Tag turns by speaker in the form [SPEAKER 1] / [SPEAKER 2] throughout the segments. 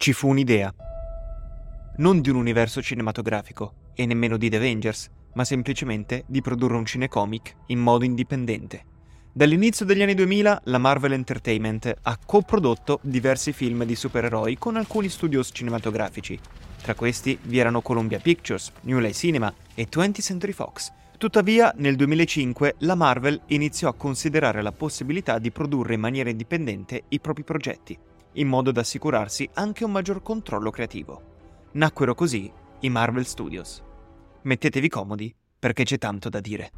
[SPEAKER 1] ci fu un'idea. Non di un universo cinematografico, e nemmeno di The Avengers, ma semplicemente di produrre un cinecomic in modo indipendente. Dall'inizio degli anni 2000 la Marvel Entertainment ha coprodotto diversi film di supereroi con alcuni studios cinematografici. Tra questi vi erano Columbia Pictures, New Line Cinema e 20th Century Fox. Tuttavia, nel 2005 la Marvel iniziò a considerare la possibilità di produrre in maniera indipendente i propri progetti, in modo da assicurarsi anche un maggior controllo creativo. Nacquero così i Marvel Studios. Mettetevi comodi perché c'è tanto da dire.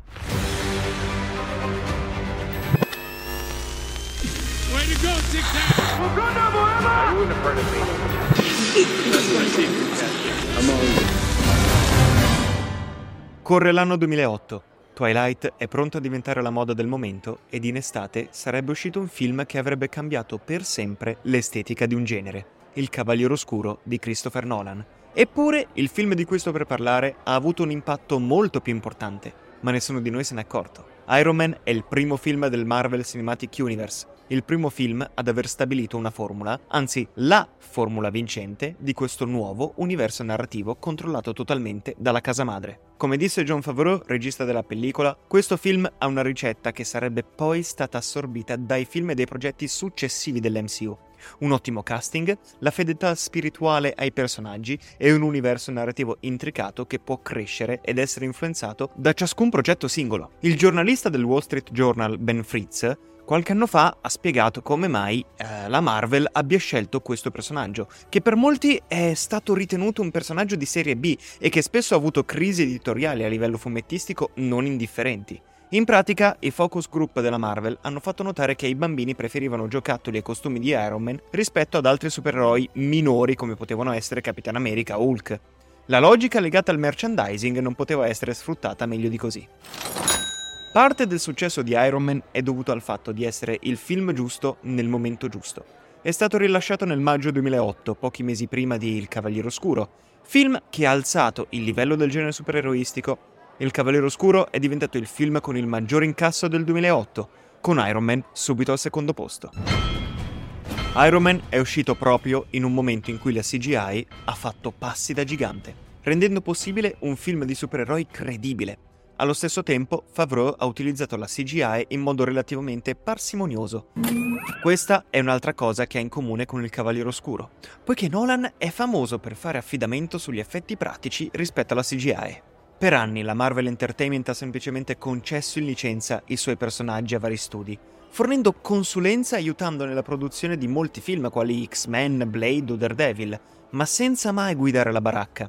[SPEAKER 1] Corre l'anno 2008. Twilight è pronto a diventare la moda del momento ed in estate sarebbe uscito un film che avrebbe cambiato per sempre l'estetica di un genere, Il Cavaliere Oscuro di Christopher Nolan. Eppure il film di cui sto per parlare ha avuto un impatto molto più importante, ma nessuno di noi se n'è accorto. Iron Man è il primo film del Marvel Cinematic Universe, il primo film ad aver stabilito una formula, anzi la formula vincente di questo nuovo universo narrativo controllato totalmente dalla casa madre. Come disse John Favreau, regista della pellicola, questo film ha una ricetta che sarebbe poi stata assorbita dai film e dai progetti successivi dell'MCU. Un ottimo casting, la fedeltà spirituale ai personaggi e un universo narrativo intricato che può crescere ed essere influenzato da ciascun progetto singolo. Il giornalista del Wall Street Journal Ben Fritz qualche anno fa ha spiegato come mai eh, la Marvel abbia scelto questo personaggio, che per molti è stato ritenuto un personaggio di serie B e che spesso ha avuto crisi editoriali a livello fumettistico non indifferenti. In pratica, i focus group della Marvel hanno fatto notare che i bambini preferivano giocattoli e costumi di Iron Man rispetto ad altri supereroi minori come potevano essere Capitan America o Hulk. La logica legata al merchandising non poteva essere sfruttata meglio di così. Parte del successo di Iron Man è dovuto al fatto di essere il film giusto nel momento giusto. È stato rilasciato nel maggio 2008, pochi mesi prima di Il Cavaliere Oscuro, film che ha alzato il livello del genere supereroistico. Il Cavaliere Oscuro è diventato il film con il maggior incasso del 2008, con Iron Man subito al secondo posto. Iron Man è uscito proprio in un momento in cui la CGI ha fatto passi da gigante, rendendo possibile un film di supereroi credibile, allo stesso tempo, Favreau ha utilizzato la CGI in modo relativamente parsimonioso. Questa è un'altra cosa che ha in comune con il Cavaliere Oscuro, poiché Nolan è famoso per fare affidamento sugli effetti pratici rispetto alla CGI. Per anni la Marvel Entertainment ha semplicemente concesso in licenza i suoi personaggi a vari studi, fornendo consulenza aiutando nella produzione di molti film quali X-Men, Blade o Daredevil, ma senza mai guidare la baracca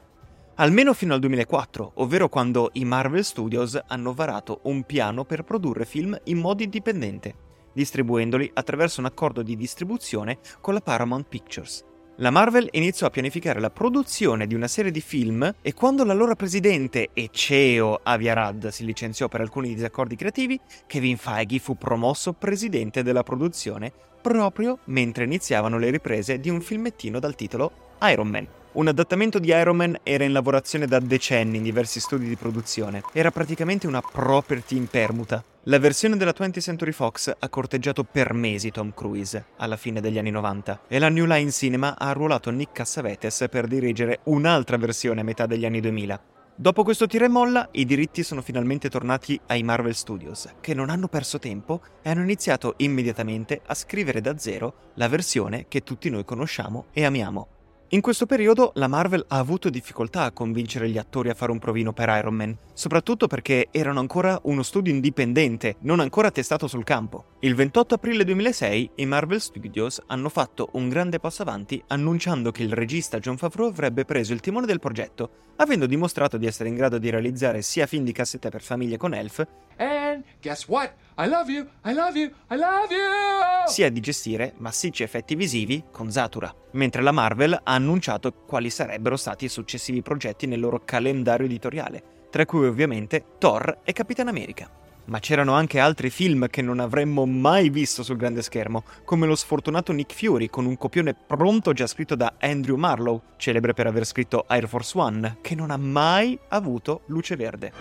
[SPEAKER 1] almeno fino al 2004, ovvero quando i Marvel Studios hanno varato un piano per produrre film in modo indipendente, distribuendoli attraverso un accordo di distribuzione con la Paramount Pictures. La Marvel iniziò a pianificare la produzione di una serie di film e quando l'allora presidente e CEO Avi Arad si licenziò per alcuni disaccordi creativi, Kevin Feige fu promosso presidente della produzione proprio mentre iniziavano le riprese di un filmettino dal titolo Iron Man. Un adattamento di Iron Man era in lavorazione da decenni in diversi studi di produzione. Era praticamente una property in permuta. La versione della 20th Century Fox ha corteggiato per mesi Tom Cruise, alla fine degli anni 90, e la New Line Cinema ha arruolato Nick Cassavetes per dirigere un'altra versione a metà degli anni 2000. Dopo questo tira e molla, i diritti sono finalmente tornati ai Marvel Studios, che non hanno perso tempo e hanno iniziato immediatamente a scrivere da zero la versione che tutti noi conosciamo e amiamo. In questo periodo la Marvel ha avuto difficoltà a convincere gli attori a fare un provino per Iron Man, soprattutto perché erano ancora uno studio indipendente, non ancora testato sul campo. Il 28 aprile 2006 i Marvel Studios hanno fatto un grande passo avanti annunciando che il regista John Favreau avrebbe preso il timone del progetto, avendo dimostrato di essere in grado di realizzare sia film di cassetta per famiglie con Elf
[SPEAKER 2] And guess what? I love you, I love you, I love you!
[SPEAKER 1] sia di gestire massicci effetti visivi con Zatura, mentre la Marvel ha annunciato quali sarebbero stati i successivi progetti nel loro calendario editoriale, tra cui ovviamente Thor e Capitan America. Ma c'erano anche altri film che non avremmo mai visto sul grande schermo, come lo sfortunato Nick Fury con un copione pronto già scritto da Andrew Marlowe, celebre per aver scritto Air Force One, che non ha mai avuto luce verde.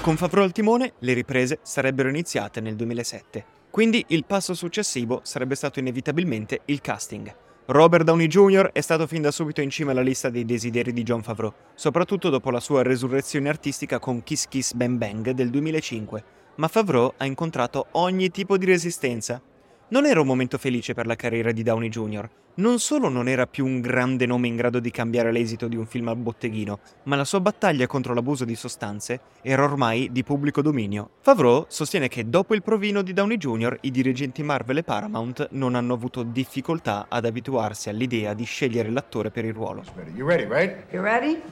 [SPEAKER 1] Con Favreau al timone, le riprese sarebbero iniziate nel 2007. Quindi il passo successivo sarebbe stato inevitabilmente il casting. Robert Downey Jr. è stato fin da subito in cima alla lista dei desideri di John Favreau, soprattutto dopo la sua resurrezione artistica con Kiss Kiss Bang Bang del 2005, ma Favreau ha incontrato ogni tipo di resistenza, non era un momento felice per la carriera di Downey Jr. Non solo non era più un grande nome in grado di cambiare l'esito di un film al botteghino, ma la sua battaglia contro l'abuso di sostanze era ormai di pubblico dominio. Favreau sostiene che dopo il provino di Downey Jr. i dirigenti Marvel e Paramount non hanno avuto difficoltà ad abituarsi all'idea di scegliere l'attore per il ruolo.
[SPEAKER 2] You ready, right?
[SPEAKER 3] You ready?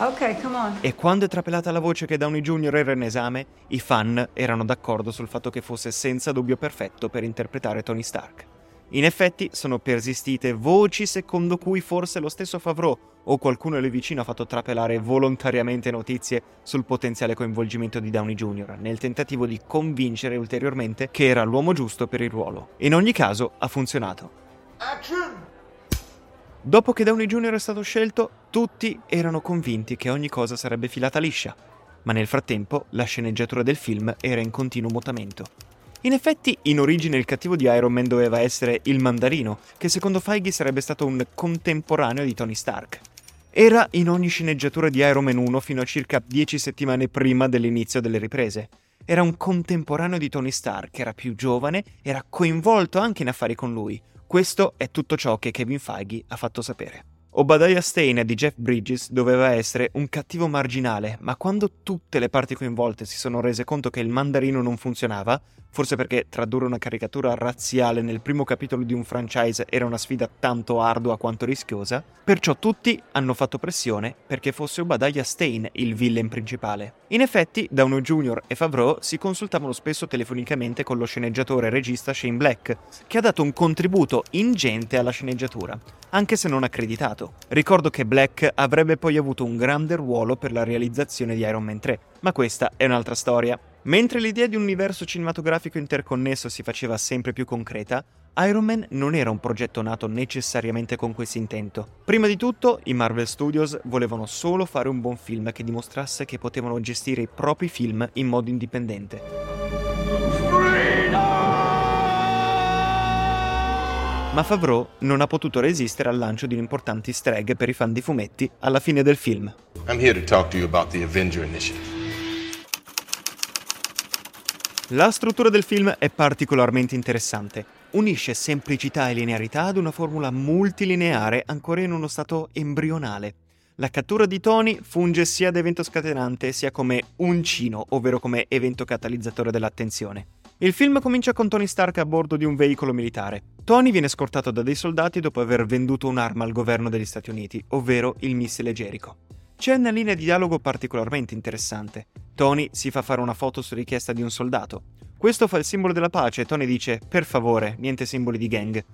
[SPEAKER 3] Okay, come on.
[SPEAKER 1] E quando è trapelata la voce che Downey Jr. era in esame, i fan erano d'accordo sul fatto che fosse senza dubbio perfetto per interpretare Tony Stark. In effetti sono persistite voci secondo cui forse lo stesso Favreau o qualcuno lì vicino ha fatto trapelare volontariamente notizie sul potenziale coinvolgimento di Downey Jr. nel tentativo di convincere ulteriormente che era l'uomo giusto per il ruolo. In ogni caso ha funzionato.
[SPEAKER 2] Action!
[SPEAKER 1] Dopo che Downey Jr. è stato scelto, tutti erano convinti che ogni cosa sarebbe filata liscia, ma nel frattempo la sceneggiatura del film era in continuo mutamento. In effetti, in origine il cattivo di Iron Man doveva essere il Mandarino, che secondo Feige sarebbe stato un contemporaneo di Tony Stark. Era in ogni sceneggiatura di Iron Man 1 fino a circa 10 settimane prima dell'inizio delle riprese. Era un contemporaneo di Tony Stark, era più giovane, era coinvolto anche in affari con lui, questo è tutto ciò che Kevin Feige ha fatto sapere. Obadiah Stane di Jeff Bridges doveva essere un cattivo marginale, ma quando tutte le parti coinvolte si sono rese conto che il mandarino non funzionava, forse perché tradurre una caricatura razziale nel primo capitolo di un franchise era una sfida tanto ardua quanto rischiosa, perciò tutti hanno fatto pressione perché fosse Obadiah Stane il villain principale. In effetti, Downey Jr. e Favreau si consultavano spesso telefonicamente con lo sceneggiatore e regista Shane Black, che ha dato un contributo ingente alla sceneggiatura, anche se non accreditato. Ricordo che Black avrebbe poi avuto un grande ruolo per la realizzazione di Iron Man 3, ma questa è un'altra storia. Mentre l'idea di un universo cinematografico interconnesso si faceva sempre più concreta, Iron Man non era un progetto nato necessariamente con questo intento. Prima di tutto, i Marvel Studios volevano solo fare un buon film che dimostrasse che potevano gestire i propri film in modo indipendente. Ma Favreau non ha potuto resistere al lancio di un importante easter egg per i fan di fumetti alla fine del film.
[SPEAKER 4] I'm here to talk to you about the Avenger Initiative.
[SPEAKER 1] La struttura del film è particolarmente interessante. Unisce semplicità e linearità ad una formula multilineare ancora in uno stato embrionale. La cattura di Tony funge sia da evento scatenante sia come uncino, ovvero come evento catalizzatore dell'attenzione. Il film comincia con Tony Stark a bordo di un veicolo militare. Tony viene scortato da dei soldati dopo aver venduto un'arma al governo degli Stati Uniti, ovvero il missile Jericho. C'è una linea di dialogo particolarmente interessante. Tony si fa fare una foto su richiesta di un soldato. Questo fa il simbolo della pace e Tony dice: Per favore, niente simboli di gang.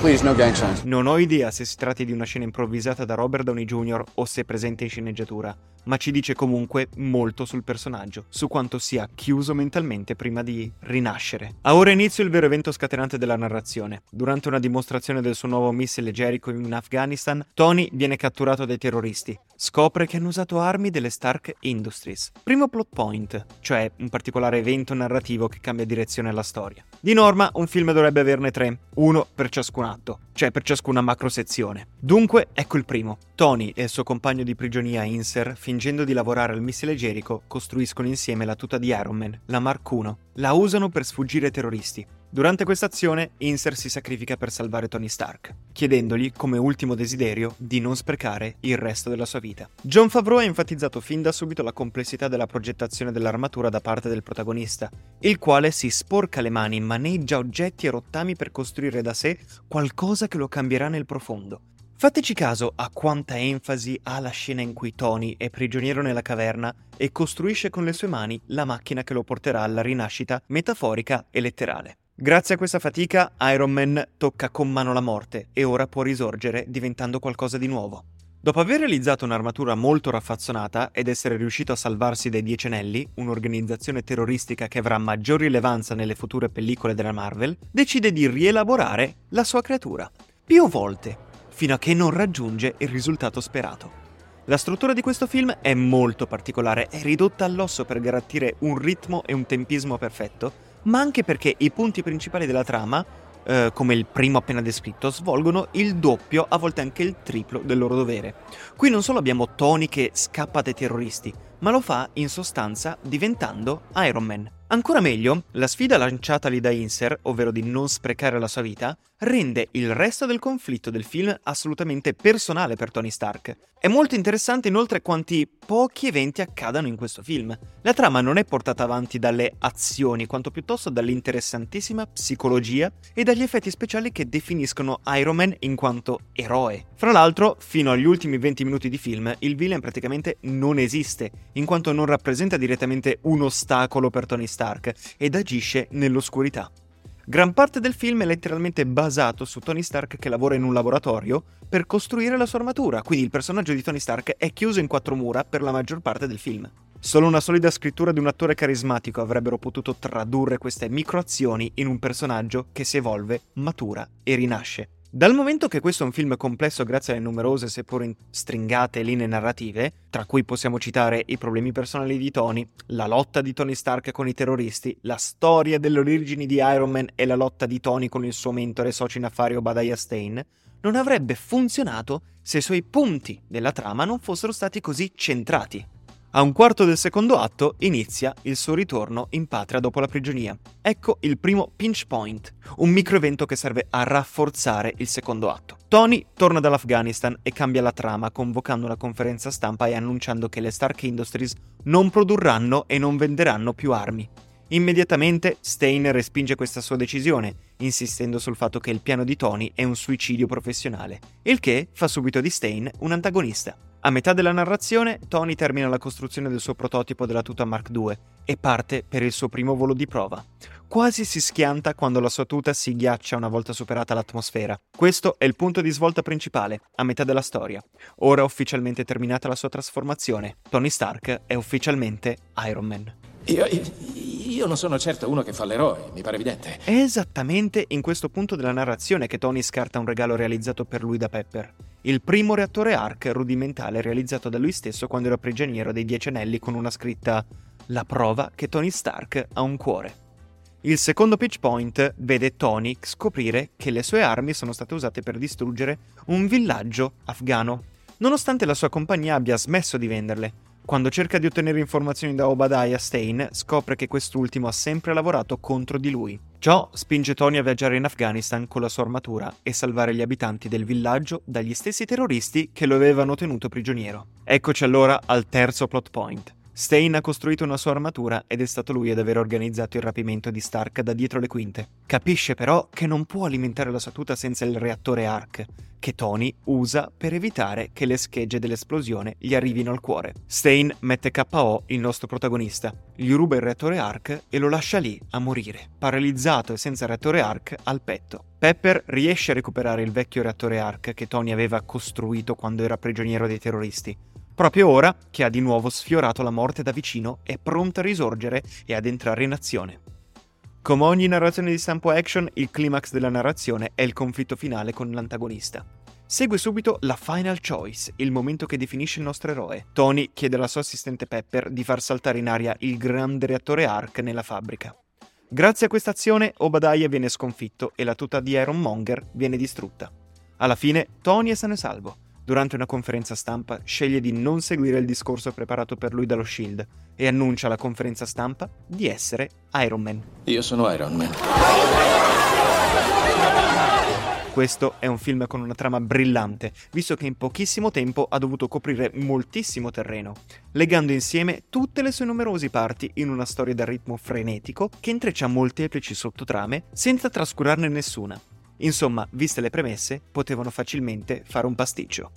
[SPEAKER 5] Please, no gang.
[SPEAKER 1] Non ho idea se si tratti di una scena improvvisata da Robert Downey Jr. o se è presente in sceneggiatura, ma ci dice comunque molto sul personaggio, su quanto sia chiuso mentalmente prima di rinascere. Ha ora inizio il vero evento scatenante della narrazione. Durante una dimostrazione del suo nuovo missile Jericho in Afghanistan, Tony viene catturato dai terroristi. Scopre che hanno usato armi delle Stark Industries. Primo plot point, cioè un particolare evento narrativo che cambia direzione alla storia. Di norma, un film dovrebbe averne tre, uno per ciascun atto, cioè per ciascuna macro sezione. Dunque, ecco il primo. Tony e il suo compagno di prigionia Inser, fingendo di lavorare al missile Jericho, costruiscono insieme la tuta di Iron Man, la Mark I. La usano per sfuggire ai terroristi. Durante questa azione, Inser si sacrifica per salvare Tony Stark, chiedendogli, come ultimo desiderio, di non sprecare il resto della sua vita. John Favreau ha enfatizzato fin da subito la complessità della progettazione dell'armatura da parte del protagonista, il quale si sporca le mani, maneggia oggetti e rottami per costruire da sé qualcosa che lo cambierà nel profondo. Fateci caso a quanta enfasi ha la scena in cui Tony è prigioniero nella caverna e costruisce con le sue mani la macchina che lo porterà alla rinascita metaforica e letterale. Grazie a questa fatica, Iron Man tocca con mano la morte e ora può risorgere diventando qualcosa di nuovo. Dopo aver realizzato un'armatura molto raffazzonata ed essere riuscito a salvarsi dai Dieci Anelli, un'organizzazione terroristica che avrà maggior rilevanza nelle future pellicole della Marvel, decide di rielaborare la sua creatura. Più volte, fino a che non raggiunge il risultato sperato. La struttura di questo film è molto particolare, è ridotta all'osso per garantire un ritmo e un tempismo perfetto, ma anche perché i punti principali della trama, eh, come il primo appena descritto, svolgono il doppio, a volte anche il triplo del loro dovere. Qui non solo abbiamo Tony che scappa dai terroristi, ma lo fa in sostanza diventando Iron Man. Ancora meglio, la sfida lanciatagli da Inser, ovvero di non sprecare la sua vita, rende il resto del conflitto del film assolutamente personale per Tony Stark. È molto interessante inoltre quanti pochi eventi accadano in questo film. La trama non è portata avanti dalle azioni, quanto piuttosto dall'interessantissima psicologia e dagli effetti speciali che definiscono Iron Man in quanto eroe. Fra l'altro, fino agli ultimi 20 minuti di film, il villain praticamente non esiste, in quanto non rappresenta direttamente un ostacolo per Tony Stark ed agisce nell'oscurità. Gran parte del film è letteralmente basato su Tony Stark che lavora in un laboratorio per costruire la sua armatura, quindi il personaggio di Tony Stark è chiuso in quattro mura per la maggior parte del film. Solo una solida scrittura di un attore carismatico avrebbero potuto tradurre queste microazioni in un personaggio che si evolve, matura e rinasce. Dal momento che questo è un film complesso grazie alle numerose seppur stringate linee narrative, tra cui possiamo citare i problemi personali di Tony, la lotta di Tony Stark con i terroristi, la storia delle origini di Iron Man e la lotta di Tony con il suo mentore e socio in affari Obadiah Stane, non avrebbe funzionato se i suoi punti della trama non fossero stati così centrati. A un quarto del secondo atto inizia il suo ritorno in patria dopo la prigionia. Ecco il primo pinch point, un microevento che serve a rafforzare il secondo atto. Tony torna dall'Afghanistan e cambia la trama convocando una conferenza stampa e annunciando che le Stark Industries non produrranno e non venderanno più armi. Immediatamente Stein respinge questa sua decisione, insistendo sul fatto che il piano di Tony è un suicidio professionale, il che fa subito di Stein un antagonista. A metà della narrazione, Tony termina la costruzione del suo prototipo della tuta Mark II e parte per il suo primo volo di prova. Quasi si schianta quando la sua tuta si ghiaccia una volta superata l'atmosfera. Questo è il punto di svolta principale, a metà della storia. Ora ufficialmente terminata la sua trasformazione, Tony Stark è ufficialmente Iron Man.
[SPEAKER 6] Io, io, non sono certo uno che fa l'eroe, mi pare evidente.
[SPEAKER 1] È esattamente in questo punto della narrazione che Tony scarta un regalo realizzato per lui da Pepper. Il primo reattore ARC rudimentale realizzato da lui stesso quando era prigioniero dei Dieci Anelli con una scritta La prova che Tony Stark ha un cuore. Il secondo pitch point vede Tony scoprire che le sue armi sono state usate per distruggere un villaggio afghano, nonostante la sua compagnia abbia smesso di venderle. Quando cerca di ottenere informazioni da Obadiah Stane, scopre che quest'ultimo ha sempre lavorato contro di lui. Ciò spinge Tony a viaggiare in Afghanistan con la sua armatura e salvare gli abitanti del villaggio dagli stessi terroristi che lo avevano tenuto prigioniero. Eccoci allora al terzo plot point. Stain ha costruito una sua armatura ed è stato lui ad aver organizzato il rapimento di Stark da dietro le quinte. Capisce però che non può alimentare la sua tuta senza il reattore ARC, che Tony usa per evitare che le schegge dell'esplosione gli arrivino al cuore. Stain mette KO il nostro protagonista, gli ruba il reattore ARC e lo lascia lì a morire, paralizzato e senza reattore ARC al petto. Pepper riesce a recuperare il vecchio reattore ARC che Tony aveva costruito quando era prigioniero dei terroristi proprio ora che ha di nuovo sfiorato la morte da vicino, è pronta a risorgere e ad entrare in azione. Come ogni narrazione di stampo action, il climax della narrazione è il conflitto finale con l'antagonista. Segue subito la final choice, il momento che definisce il nostro eroe. Tony chiede alla sua assistente Pepper di far saltare in aria il grande reattore ARC nella fabbrica. Grazie a questa azione, Obadiah viene sconfitto e la tuta di Iron Monger viene distrutta. Alla fine, Tony è sano e salvo durante una conferenza stampa sceglie di non seguire il discorso preparato per lui dallo Shield e annuncia alla conferenza stampa di essere Iron Man.
[SPEAKER 6] Io sono Iron Man.
[SPEAKER 1] Questo è un film con una trama brillante, visto che in pochissimo tempo ha dovuto coprire moltissimo terreno, legando insieme tutte le sue numerose parti in una storia dal ritmo frenetico che intreccia molteplici sottotrame senza trascurarne nessuna. Insomma, viste le premesse, potevano facilmente fare un pasticcio.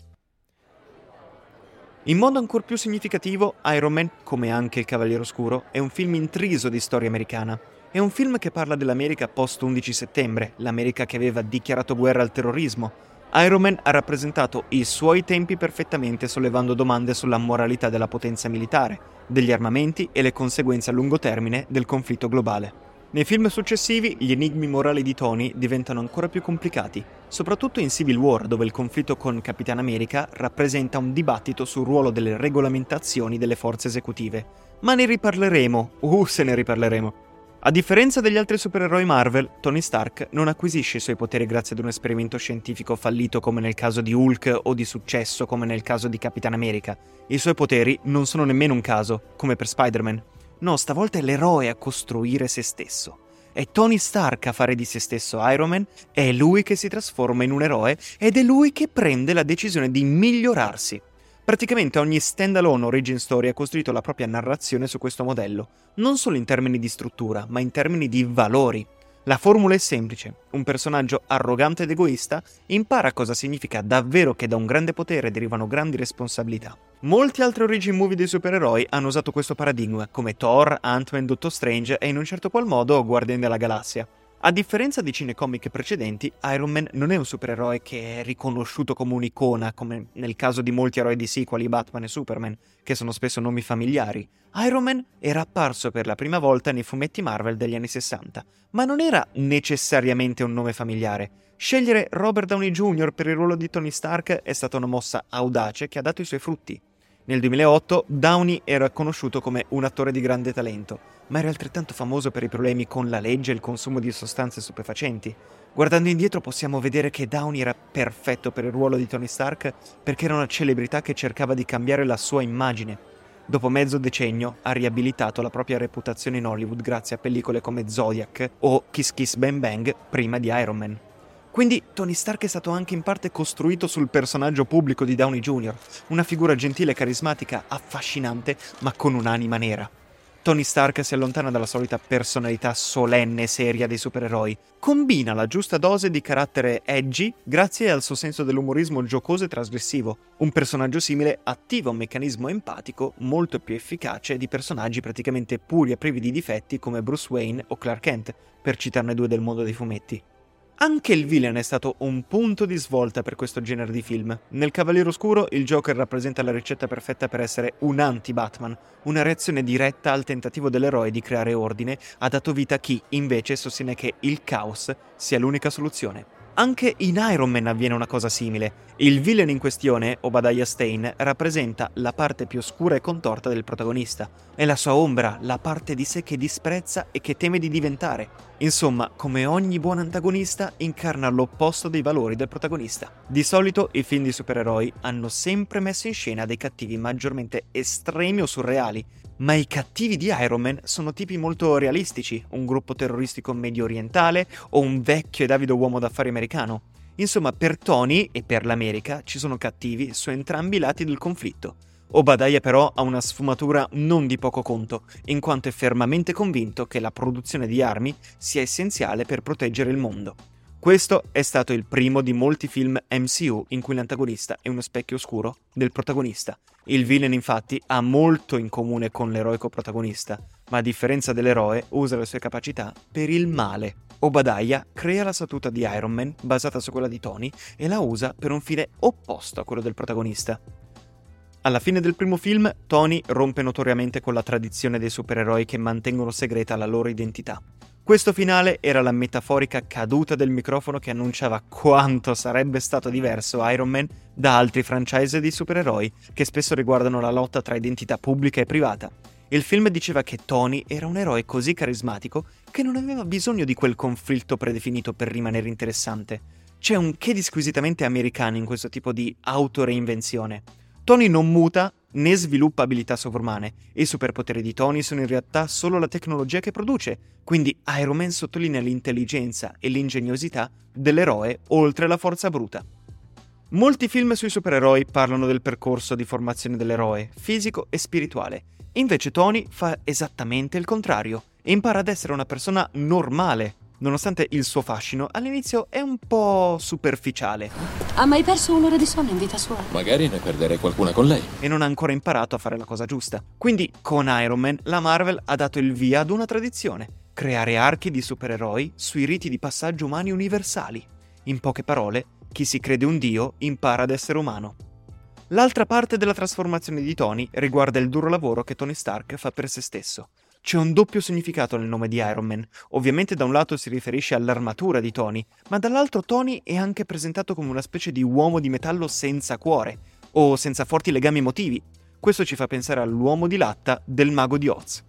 [SPEAKER 1] In modo ancora più significativo, Iron Man, come anche Il Cavaliere Oscuro, è un film intriso di storia americana. È un film che parla dell'America post 11 settembre, l'America che aveva dichiarato guerra al terrorismo. Iron Man ha rappresentato i suoi tempi perfettamente sollevando domande sulla moralità della potenza militare, degli armamenti e le conseguenze a lungo termine del conflitto globale. Nei film successivi gli enigmi morali di Tony diventano ancora più complicati, soprattutto in Civil War dove il conflitto con Capitan America rappresenta un dibattito sul ruolo delle regolamentazioni delle forze esecutive. Ma ne riparleremo, uh se ne riparleremo. A differenza degli altri supereroi Marvel, Tony Stark non acquisisce i suoi poteri grazie ad un esperimento scientifico fallito come nel caso di Hulk o di successo come nel caso di Capitan America. I suoi poteri non sono nemmeno un caso, come per Spider-Man. No, stavolta è l'eroe a costruire se stesso. È Tony Stark a fare di se stesso Iron Man, è lui che si trasforma in un eroe ed è lui che prende la decisione di migliorarsi. Praticamente ogni standalone origin story ha costruito la propria narrazione su questo modello, non solo in termini di struttura, ma in termini di valori. La formula è semplice. Un personaggio arrogante ed egoista impara cosa significa davvero che da un grande potere derivano grandi responsabilità. Molti altri origin movie dei supereroi hanno usato questo paradigma, come Thor, Ant-Man, Doctor Strange e in un certo qual modo Guardiani della Galassia. A differenza di cinecomic precedenti, Iron Man non è un supereroe che è riconosciuto come un'icona, come nel caso di molti eroi di sequel, Batman e Superman, che sono spesso nomi familiari. Iron Man era apparso per la prima volta nei fumetti Marvel degli anni 60, ma non era necessariamente un nome familiare. Scegliere Robert Downey Jr. per il ruolo di Tony Stark è stata una mossa audace che ha dato i suoi frutti. Nel 2008 Downey era conosciuto come un attore di grande talento, ma era altrettanto famoso per i problemi con la legge e il consumo di sostanze stupefacenti. Guardando indietro possiamo vedere che Downey era perfetto per il ruolo di Tony Stark perché era una celebrità che cercava di cambiare la sua immagine. Dopo mezzo decennio ha riabilitato la propria reputazione in Hollywood grazie a pellicole come Zodiac o Kiss Kiss Bang Bang prima di Iron Man. Quindi Tony Stark è stato anche in parte costruito sul personaggio pubblico di Downey Jr., una figura gentile e carismatica, affascinante, ma con un'anima nera. Tony Stark si allontana dalla solita personalità solenne e seria dei supereroi, combina la giusta dose di carattere edgy grazie al suo senso dell'umorismo giocoso e trasgressivo. Un personaggio simile attiva un meccanismo empatico molto più efficace di personaggi praticamente puri e privi di difetti come Bruce Wayne o Clark Kent, per citarne due del mondo dei fumetti. Anche il villain è stato un punto di svolta per questo genere di film. Nel Cavaliere Oscuro il Joker rappresenta la ricetta perfetta per essere un anti-Batman, una reazione diretta al tentativo dell'eroe di creare ordine, ha dato vita a chi invece sostiene che il caos sia l'unica soluzione. Anche in Iron Man avviene una cosa simile. Il villain in questione, Obadiah Stane, rappresenta la parte più oscura e contorta del protagonista. È la sua ombra, la parte di sé che disprezza e che teme di diventare. Insomma, come ogni buon antagonista, incarna l'opposto dei valori del protagonista. Di solito i film di supereroi hanno sempre messo in scena dei cattivi maggiormente estremi o surreali, ma i cattivi di Iron Man sono tipi molto realistici, un gruppo terroristico medio orientale o un vecchio ed avido uomo d'affari americano. Insomma, per Tony e per l'America ci sono cattivi su entrambi i lati del conflitto. Obadiah però ha una sfumatura non di poco conto, in quanto è fermamente convinto che la produzione di armi sia essenziale per proteggere il mondo. Questo è stato il primo di molti film MCU in cui l'antagonista è uno specchio oscuro del protagonista. Il villain infatti ha molto in comune con l'eroico protagonista, ma a differenza dell'eroe usa le sue capacità per il male. Obadiah crea la statuta di Iron Man basata su quella di Tony e la usa per un fine opposto a quello del protagonista. Alla fine del primo film, Tony rompe notoriamente con la tradizione dei supereroi che mantengono segreta la loro identità. Questo finale era la metaforica caduta del microfono che annunciava quanto sarebbe stato diverso Iron Man da altri franchise di supereroi che spesso riguardano la lotta tra identità pubblica e privata. Il film diceva che Tony era un eroe così carismatico che non aveva bisogno di quel conflitto predefinito per rimanere interessante. C'è un che di squisitamente americano in questo tipo di autoreinvenzione. Tony non muta né sviluppa abilità sovrumane. I superpoteri di Tony sono in realtà solo la tecnologia che produce, quindi Iron Man sottolinea l'intelligenza e l'ingegnosità dell'eroe oltre la forza bruta. Molti film sui supereroi parlano del percorso di formazione dell'eroe, fisico e spirituale. Invece Tony fa esattamente il contrario. Impara ad essere una persona normale, nonostante il suo fascino, all'inizio è un po' superficiale.
[SPEAKER 7] Ha mai perso un'ora di sonno in vita sua?
[SPEAKER 6] Magari ne perderei qualcuna con lei.
[SPEAKER 1] E non ha ancora imparato a fare la cosa giusta. Quindi, con Iron Man, la Marvel ha dato il via ad una tradizione: creare archi di supereroi sui riti di passaggio umani universali. In poche parole, chi si crede un dio impara ad essere umano. L'altra parte della trasformazione di Tony riguarda il duro lavoro che Tony Stark fa per se stesso. C'è un doppio significato nel nome di Iron Man. Ovviamente da un lato si riferisce all'armatura di Tony, ma dall'altro Tony è anche presentato come una specie di uomo di metallo senza cuore, o senza forti legami emotivi. Questo ci fa pensare all'uomo di latta del mago di Oz.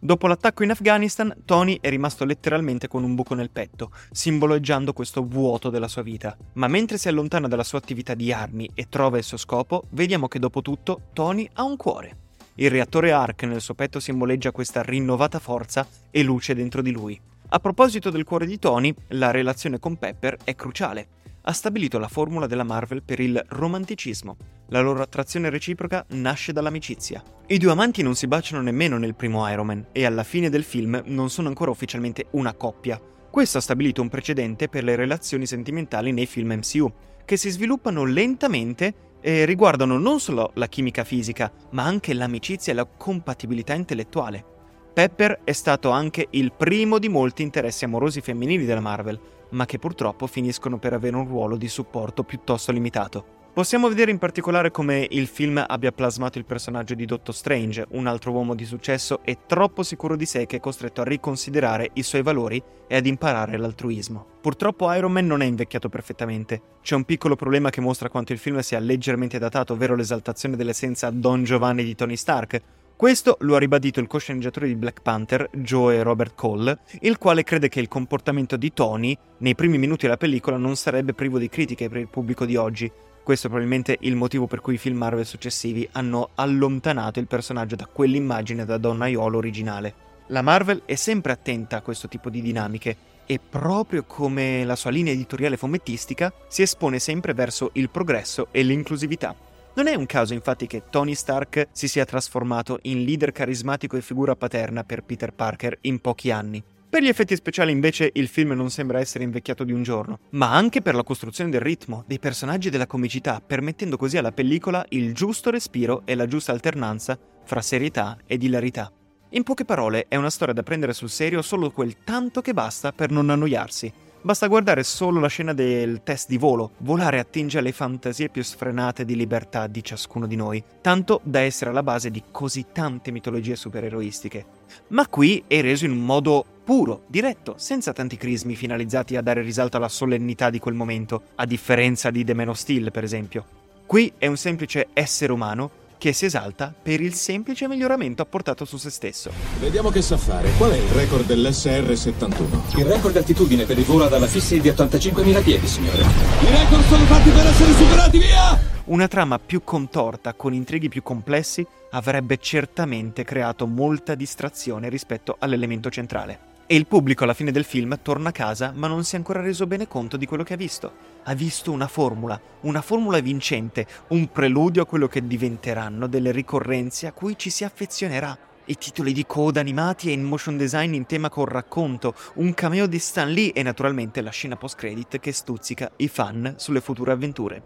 [SPEAKER 1] Dopo l'attacco in Afghanistan, Tony è rimasto letteralmente con un buco nel petto, simboleggiando questo vuoto della sua vita. Ma mentre si allontana dalla sua attività di armi e trova il suo scopo, vediamo che dopo tutto Tony ha un cuore. Il reattore Ark nel suo petto simboleggia questa rinnovata forza e luce dentro di lui. A proposito del cuore di Tony, la relazione con Pepper è cruciale ha stabilito la formula della Marvel per il romanticismo. La loro attrazione reciproca nasce dall'amicizia. I due amanti non si baciano nemmeno nel primo Iron Man e alla fine del film non sono ancora ufficialmente una coppia. Questo ha stabilito un precedente per le relazioni sentimentali nei film MCU, che si sviluppano lentamente e riguardano non solo la chimica fisica, ma anche l'amicizia e la compatibilità intellettuale. Pepper è stato anche il primo di molti interessi amorosi femminili della Marvel, ma che purtroppo finiscono per avere un ruolo di supporto piuttosto limitato. Possiamo vedere in particolare come il film abbia plasmato il personaggio di Doctor Strange, un altro uomo di successo e troppo sicuro di sé che è costretto a riconsiderare i suoi valori e ad imparare l'altruismo. Purtroppo Iron Man non è invecchiato perfettamente. C'è un piccolo problema che mostra quanto il film sia leggermente datato, ovvero l'esaltazione dell'essenza Don Giovanni di Tony Stark, questo lo ha ribadito il co-sceneggiatore di Black Panther, Joe Robert Cole, il quale crede che il comportamento di Tony nei primi minuti della pellicola non sarebbe privo di critiche per il pubblico di oggi. Questo è probabilmente il motivo per cui i film Marvel successivi hanno allontanato il personaggio da quell'immagine da donnaiolo originale. La Marvel è sempre attenta a questo tipo di dinamiche e proprio come la sua linea editoriale fumettistica si espone sempre verso il progresso e l'inclusività. Non è un caso infatti che Tony Stark si sia trasformato in leader carismatico e figura paterna per Peter Parker in pochi anni. Per gli effetti speciali invece il film non sembra essere invecchiato di un giorno, ma anche per la costruzione del ritmo, dei personaggi e della comicità, permettendo così alla pellicola il giusto respiro e la giusta alternanza fra serietà ed ilarità. In poche parole, è una storia da prendere sul serio solo quel tanto che basta per non annoiarsi, Basta guardare solo la scena del test di volo. Volare attinge alle fantasie più sfrenate di libertà di ciascuno di noi, tanto da essere alla base di così tante mitologie supereroistiche. Ma qui è reso in un modo puro, diretto, senza tanti crismi finalizzati a dare risalto alla solennità di quel momento, a differenza di The Man of Steel, per esempio. Qui è un semplice essere umano che si esalta per il semplice miglioramento apportato su se stesso.
[SPEAKER 8] Vediamo che sa fare. Qual è il record dell'SR-71?
[SPEAKER 6] Il record d'altitudine per il volo ad alla fissa è di 85.000 piedi, signore.
[SPEAKER 8] I record sono fatti per essere superati, via!
[SPEAKER 1] Una trama più contorta, con intrighi più complessi, avrebbe certamente creato molta distrazione rispetto all'elemento centrale. E il pubblico alla fine del film torna a casa ma non si è ancora reso bene conto di quello che ha visto. Ha visto una formula, una formula vincente, un preludio a quello che diventeranno delle ricorrenze a cui ci si affezionerà. I titoli di coda animati e in motion design in tema col racconto, un cameo di Stan Lee e naturalmente la scena post-credit che stuzzica i fan sulle future avventure.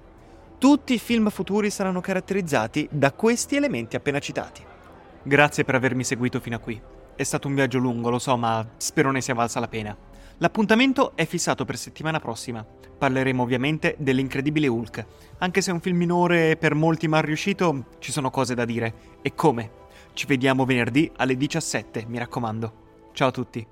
[SPEAKER 1] Tutti i film futuri saranno caratterizzati da questi elementi appena citati. Grazie per avermi seguito fino a qui. È stato un viaggio lungo, lo so, ma spero ne sia valsa la pena. L'appuntamento è fissato per settimana prossima. Parleremo ovviamente dell'incredibile Hulk. Anche se è un film minore e per molti mal riuscito, ci sono cose da dire. E come? Ci vediamo venerdì alle 17, mi raccomando. Ciao a tutti.